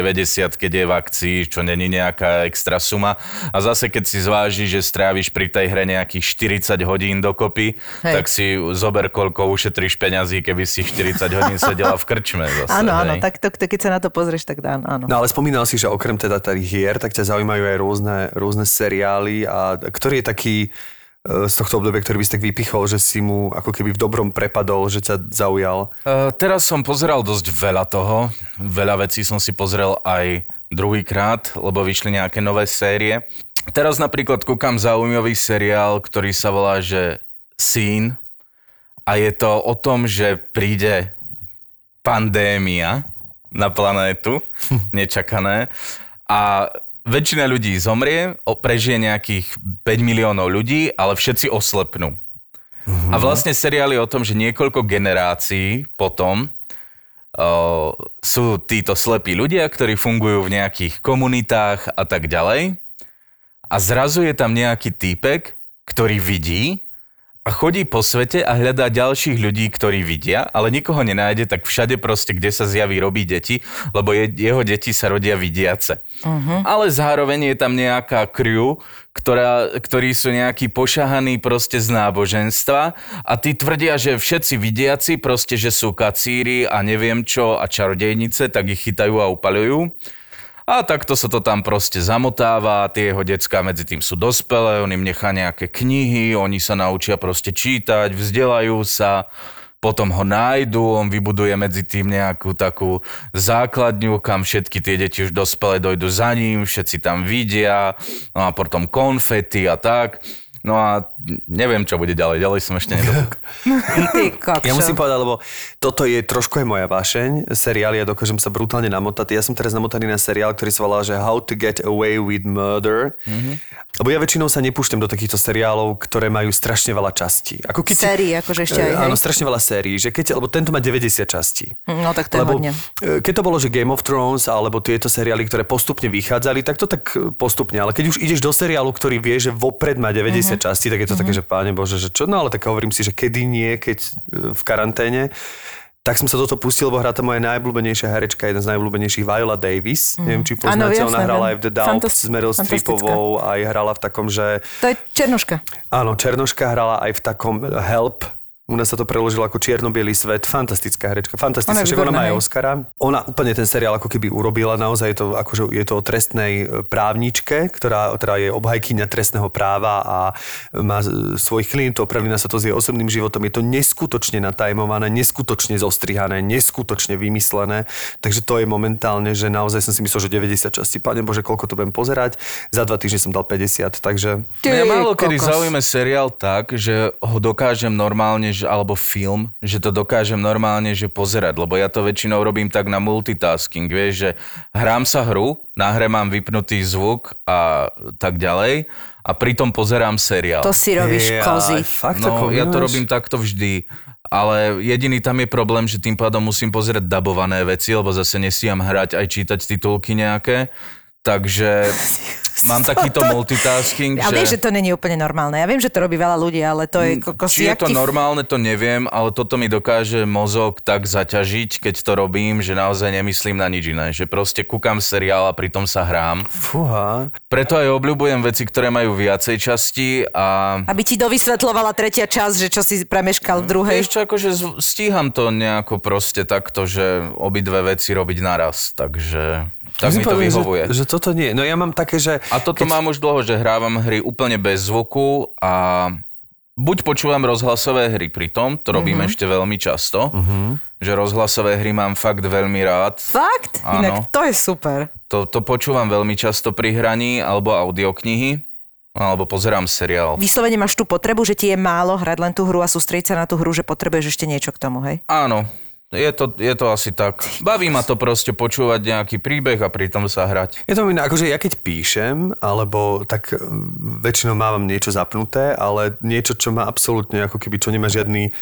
keď je v akcii, čo není nejaká extra suma. A zase keď si zvážiš, že stráviš pri tej hre nejakých 40 hodín dokopy, Hej. tak si zober, koľko ušetríš peňazí, keby si 40 hodín sedela v krčme. Zase, Áno, áno, tak to, to, keď sa na to pozrieš, tak áno. áno. No ale spomínal si, že okrem teda tých hier, tak ťa zaujímajú aj rôzne, rôzne seriály a ktorý je taký e, z tohto obdobia, ktorý by si tak vypichol, že si mu ako keby v dobrom prepadol, že ťa zaujal? Uh, teraz som pozeral dosť veľa toho. Veľa vecí som si pozrel aj druhýkrát, lebo vyšli nejaké nové série. Teraz napríklad kúkam zaujímavý seriál, ktorý sa volá, že Scene. A je to o tom, že príde pandémia na planétu, nečakané. A väčšina ľudí zomrie, prežije nejakých 5 miliónov ľudí, ale všetci oslepnú. A vlastne seriál je o tom, že niekoľko generácií potom o, sú títo slepí ľudia, ktorí fungujú v nejakých komunitách a tak ďalej. A zrazu je tam nejaký týpek, ktorý vidí a chodí po svete a hľadá ďalších ľudí, ktorí vidia, ale nikoho nenájde, tak všade proste, kde sa zjaví, robí deti, lebo je, jeho deti sa rodia vidiace. Uh-huh. Ale zároveň je tam nejaká crew, ktorá, ktorí sú nejakí pošahaní proste z náboženstva a tí tvrdia, že všetci vidiaci proste, že sú kacíri a neviem čo a čarodejnice, tak ich chytajú a upalujú. A takto sa to tam proste zamotáva, tie jeho decká medzi tým sú dospelé, on im nechá nejaké knihy, oni sa naučia proste čítať, vzdelajú sa, potom ho nájdu, on vybuduje medzi tým nejakú takú základňu, kam všetky tie deti už dospelé dojdu za ním, všetci tam vidia, no a potom konfety a tak. No a neviem, čo bude ďalej. Ďalej som ešte kokšo. Ja musím povedať, lebo toto je trošku aj moja vášeň. Seriál, ja dokážem sa brutálne namotať. Ja som teraz namotaný na seriál, ktorý sa volá, že How to get away with murder. Mm-hmm. Lebo ja väčšinou sa nepúšťam do takýchto seriálov, ktoré majú strašne veľa častí. Ako keď Sérii, akože ešte aj, Eh, hej? Áno, strašne veľa sérií. Že keď, lebo tento má 90 častí. No tak to je Lebo hodne. e, keď to bolo, že Game of Thrones alebo tieto seriály, ktoré postupne vychádzali, tak to tak e, postupne. Ale keď už ideš do seriálu, ktorý vie, že vopred má 90 Mhm. častí, tak je to také, že páne Bože, že čo? No ale tak hovorím si, že kedy nie, keď e, v karanténe. Tak som sa do toho pustil, lebo hrá tam moja najobľúbenejšia herečka, jeden z najobľúbenejších, Viola Davis. Neviem, či Mhm. Poznáte, jasné, ona hrala aj v The Doubt Fantas- s Meryl. Streepovou, aj hrala v takom, že... To je Černoška. Áno, Černoška hrala aj v takom Help. U nás sa to preložilo ako čierno svet. Fantastická herečka, Ona fantastická. Však ona má aj. Oscara. Ona úplne ten seriál ako keby urobila. Naozaj je to, akože je to o trestnej e, právničke, ktorá, ktorá je obhajkyňa trestného práva a má svojich klientov. Prelína sa to s jej osobným životom. Je to neskutočne natajmované, neskutočne zostrihané, neskutočne vymyslené. Takže to je momentálne, že naozaj som si myslel, že 90 častí. Pane Bože, koľko to budem pozerať. Za dva týždne som dal 50, takže Ty Mňa málo kedy zaujíme seriál tak, že ho dokážem normálne, že, alebo film, že to dokážem normálne, že pozerať, lebo ja to väčšinou robím tak na multitasking, vieš, že hrám sa hru, na hre mám vypnutý zvuk a tak ďalej a pritom pozerám seriál. To si robíš Jaj, kozy. Fakt No, ja to robím takto vždy. Ale jediný tam je problém, že tým pádom musím pozerať dabované veci, lebo zase nestíham hrať aj čítať titulky nejaké. Takže mám takýto multitasking, Ale že... vieš, že to není úplne normálne. Ja viem, že to robí veľa ľudí, ale to je kokos... Či je to ti- normálne, to neviem, ale toto mi dokáže mozog tak zaťažiť, keď to robím, že naozaj nemyslím na nič iné. Že proste kúkam seriál a pritom sa hrám. Fúha. Preto aj obľúbujem veci, ktoré majú viacej časti a... Aby ti dovysvetľovala tretia časť, že čo si premeškal v druhej. Vieš čo, akože stíham to nejako proste takto, že obidve veci robiť naraz, takže tak mi Musím to povedať, vyhovuje. Že, že toto nie. No ja mám také, že... A toto keď... mám už dlho, že hrávam hry úplne bez zvuku a buď počúvam rozhlasové hry pri tom, to robím Mhm. ešte veľmi často, že rozhlasové hry mám fakt veľmi rád. Fakt? Áno. Inak to je super. To, to počúvam veľmi často pri hraní alebo audioknihy, alebo pozerám seriál. Vyslovene máš tú potrebu, že ti je málo hrať len tú hru a sústrediť sa na tú hru, že potrebuješ ešte niečo k tomu, hej? Áno, je to, je to asi tak. Baví ma to proste počúvať nejaký príbeh a pritom sa hrať. Je to iné, akože ja keď píšem, alebo tak mm, väčšinou mávam niečo zapnuté, ale niečo, čo má absolútne ako keby, čo nemá žiadny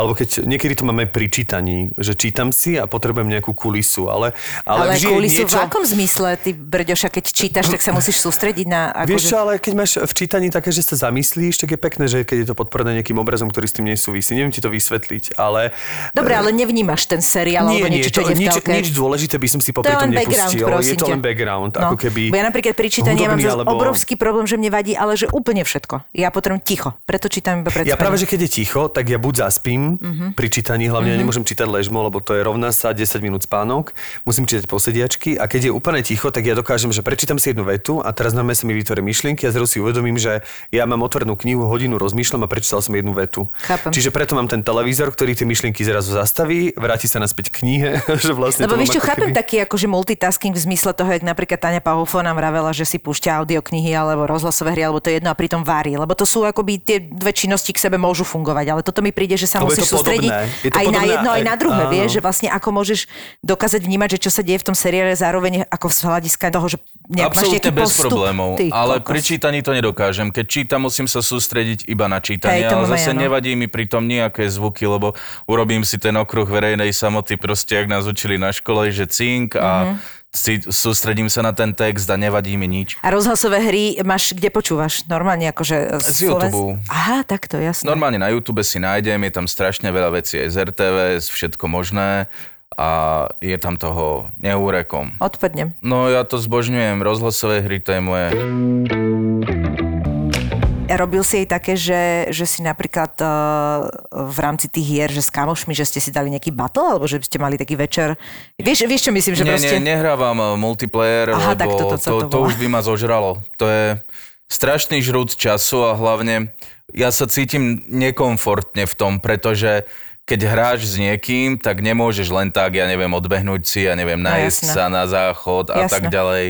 alebo keď niekedy to máme pri čítaní, že čítam si a potrebujem nejakú kulisu, ale, ale, Ale, kulisu niečo... v akom zmysle, ty Brďoša, keď čítaš, tak sa musíš sústrediť na... Ako Vieš čo, ale keď máš v čítaní také, že sa zamyslíš, tak je pekné, že keď je to podporené nejakým obrazom, ktorý s tým nesúvisí. Neviem ti to vysvetliť, ale... Dobre, ale nevnímaš ten seriál alebo niečo, čo to, v nič, nič dôležité by som si popri je tom nepustil. prosím Je to len background, No, ako keby... Bo ja napríklad pri čítaní ja mám alebo- obrovský problém, že mne vadí, ale že úplne všetko. Ja potrebujem ticho, preto čítam iba pred Ja práve, že keď je ticho, tak ja buď zaspím Mhm. pri čítaní, hlavne ja nemôžem čítať ležmo, lebo to je rovná sa 10 minút spánok, musím čítať posediačky a keď je úplne ticho, tak ja dokážem, že prečítam si jednu vetu a teraz na sa mi vytvorí myšlienky a zrazu si uvedomím, že ja mám otvorenú knihu, hodinu rozmýšľam a prečítal som jednu vetu. Chápem. Čiže preto mám ten televízor, ktorý tie myšlienky zrazu zastaví, vráti sa naspäť k knihe, že vlastne Lebo vieš čo, chápem keby... taký akože multitasking v zmysle toho, jak napríklad Tania Pahofo nám vravela, že si púšťa audioknihy alebo rozhlasové hry, alebo to je jedno a pritom varí. Lebo to sú akoby tie dve činnosti k sebe môžu fungovať, ale toto mi príde, že sa musíš to podobné. sústrediť to aj na podobné jedno, aj na druhé, áno. vieš, že vlastne ako môžeš dokázať vnímať, že čo sa deje v tom seriále zároveň ako z hľadiska toho, že ne, máš Absolútne nejaký bez postup. problémov, Ty ale kokos. pri čítaní to nedokážem. Keď čítam, musím sa sústrediť iba na čítanie, Hej, ale zase nevadí mi pri tom nejaké zvuky, lebo urobím si ten okruh verejnej samoty, proste jak nás učili na škole, že cink a Mhm. Si, sústredím sa na ten text a nevadí mi nič. A rozhlasové hry máš, kde počúvaš? Normálne akože... Z YouTube. Aha, takto, jasné. Normálne na YouTube si nájdem, je tam strašne veľa vecí aj z RTV, z všetko možné a je tam toho neúrekom. Odpadnem. No ja to zbožňujem, rozhlasové hry, to je moje. Robil si aj také, že, že si napríklad uh, v rámci tých hier, že s kamošmi, že ste si dali nejaký battle, alebo že ste mali taký večer. Vieš, vieš čo myslím, že nie, proste... nie, nehrávam eh, multiplayer, Aha, tak lebo toto sa to, to to už by ma zožralo. To je strašný žrút času a hlavne ja sa cítim nekomfortne v tom, pretože keď hráš s niekým, tak nemôžeš len tak, ja neviem, odbehnúť si, ja neviem, No, nájsť jasné. sa na záchod a Jasné. tak ďalej.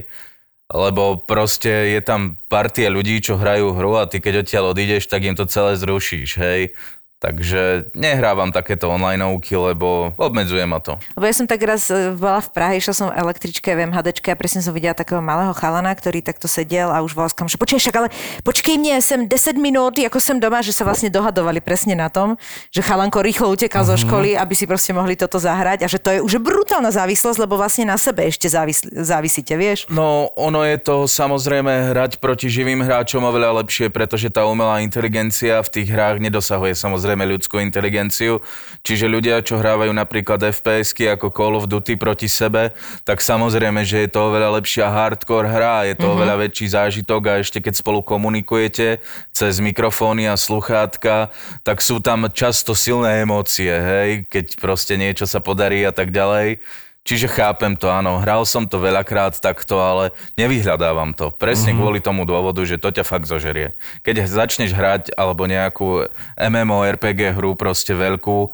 Lebo proste je tam partia ľudí, čo hrajú hru a ty keď odtiaľ odídeš, tak im to celé zrušíš, hej. Takže nehrávam takéto online lebo obmedzuje ma to. Lebo ja som tak raz e, bola v Prahe, išla som v električke, v MHDčke a presne som videla takého malého chalana, ktorý takto sedel a už volal kam, že počkej, však ale počkej mne, sem 10 minút, ako som doma, že sa vlastne dohadovali presne na tom, že chalanko rýchlo utekal zo školy, aby si proste mohli toto zahrať a že to je už brutálna závislosť, lebo vlastne na sebe ešte závis- závisíte, vieš? No, ono je to samozrejme hrať proti živým hráčom oveľa lepšie, pretože tá umelá inteligencia v tých hrách nedosahuje samozrejme ľudskú inteligenciu. Čiže ľudia, čo hrávajú napríklad FPS-ky ako Call of Duty proti sebe, tak samozrejme, že je to oveľa lepšia hardcore hra, je to mm-hmm. oveľa väčší zážitok a ešte keď spolu komunikujete cez mikrofóny a sluchátka, tak sú tam často silné emócie, hej, keď proste niečo sa podarí a tak ďalej. Čiže chápem to, áno, hral som to veľakrát takto, ale nevyhľadávam to. Presne mm-hmm. kvôli tomu dôvodu, že to ťa fakt zožerie. Keď začneš hrať alebo nejakú MMORPG hru proste veľkú,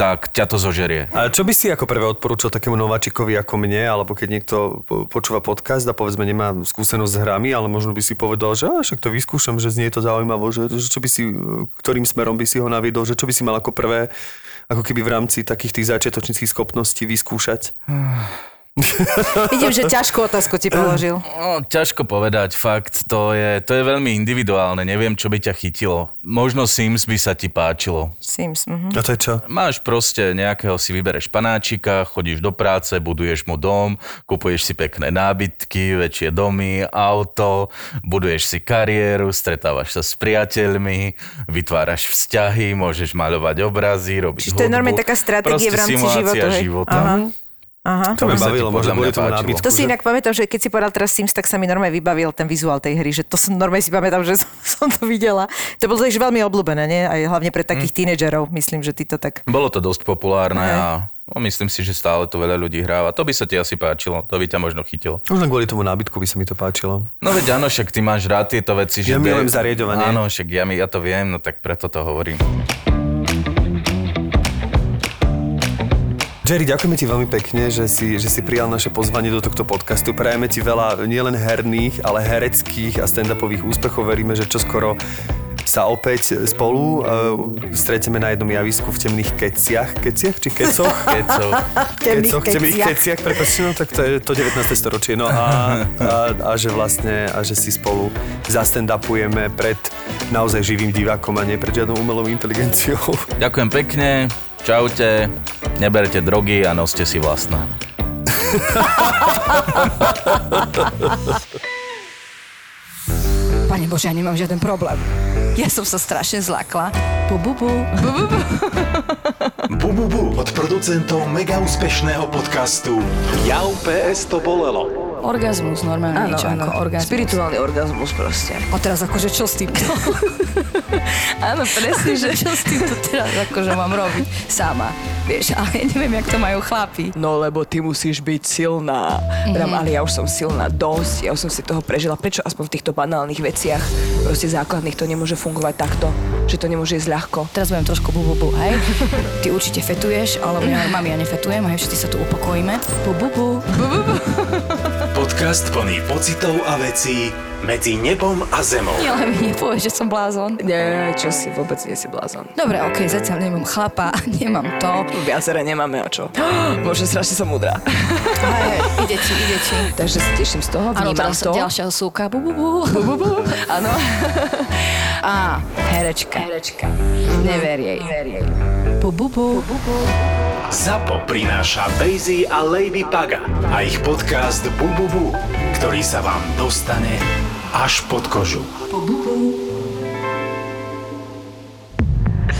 tak ťa to zožerie. A čo by si ako prvé odporúčal takému nováčikovi ako mne, alebo keď niekto počúva podcast a povedzme nemá skúsenosť s hrami, ale možno by si povedal, že však to vyskúšam, že znie to zaujímavé, že, že čo by si, ktorým smerom by si ho naviedol, že čo by si mal ako prvé ako keby v rámci takých tých začiatočníckých schopností vyskúšať? Vidím, že ťažkú otázku ti položil. No, ťažko povedať, fakt, to je, to je veľmi individuálne, neviem, čo by ťa chytilo. Možno Sims by sa ti páčilo. Sims, mhm. A to je čo? Máš proste nejakého, si vybereš panáčika, chodíš do práce, buduješ mu dom, kupuješ si pekné nábytky, väčšie domy, auto, buduješ si kariéru, stretávaš sa s priateľmi, vytváraš vzťahy, môžeš maľovať obrazy, robiť Čiže to je normálne taká stratégia v rámci života. Života. Aha. Aha. To, to by bavilo, možno kvôli tomu nábytku. To si inak pamätám, že keď si povedal teraz Sims, tak sa mi normálne vybavil ten vizuál tej hry, že to som normálne si pamätám, že som, som to videla. To bolo tiež veľmi obľúbené, nie? Aj hlavne pre takých mm. tínedžerov, myslím, že ty to tak... Bolo to dosť populárne a No, myslím si, že stále to veľa ľudí hráva. To by sa ti asi páčilo, to by ťa možno chytilo. Možno kvôli tomu nábytku by sa mi to páčilo. No veď áno, však ty máš rád tieto veci. Ja milujem zariadovanie. Áno, však ja, ja to viem, no tak preto to hovorím. Jerry, ďakujeme ti veľmi pekne, že si, že si prijal naše pozvanie do tohto podcastu. Prajeme ti veľa nielen herných, ale hereckých a stand-upových úspechov. Veríme, že čoskoro sa opäť spolu uh, stretneme na jednom javisku v temných keciach. Keciach či kecoch? Kecoch. kecoch, temných keciach, prepáčte, no tak to je to 19. storočie. No a, a, a, že vlastne, a že si spolu zastendapujeme pred naozaj živým divákom a nie pred žiadnou umelou inteligenciou. Ďakujem pekne. Čaute, neberte drogy a noste si vlastné. Pane Bože, ja nemám žiaden problém. Ja som sa strašne zlakla. Bu, bu, bu. Bu, bu, bu. Bu, bu, bu od producentov mega úspešného podcastu Jau PS to bolelo. Orgazmus, normálne Áno, niečo áno. ako orgazmus. Spirituálny orgazmus proste. A teraz akože čo s týmto? Áno, presne, že čo s týmto teraz akože mám robiť sama. Vieš, ale ja neviem, jak to majú chlapi. No lebo ty musíš byť silná. Mm-hmm. ale ja už som silná dosť, ja už som si toho prežila. Prečo aspoň v týchto banálnych veciach, proste základných, to nemôže fungovať takto? Že to nemôže ísť ľahko? Teraz budem trošku bu, bu, bu, hej? Ty určite fetuješ, ale ja, mami, ja nefetujem, hej, všetci sa tu upokojíme. Bu, bu, bu. bu, bu, bu. Podcast plný pocitov a vecí medzi nebom a zemou. Ja len mi nepovieš, že som blázon. Nie, čo si, vôbec nie si blázon. Dobre, okej, okay, zatiaľ nemám chlapa, nemám to. Viacere nemáme o čo. Bože, strašne som múdra. Hej, ide ti, ide ti. Takže sa teším z toho, vnímam teraz to. ďalšia súka. Bu, bu, bu. Bu, bu, bu. Áno. Á, herečka. Herečka. Never jej. Never jej. Bu, bu, bu. bu, bu. ZAPO prináša Bejzy a Lady Paga a ich podcast Bu Bu Bu, ktorý sa vám dostane až pod kožu.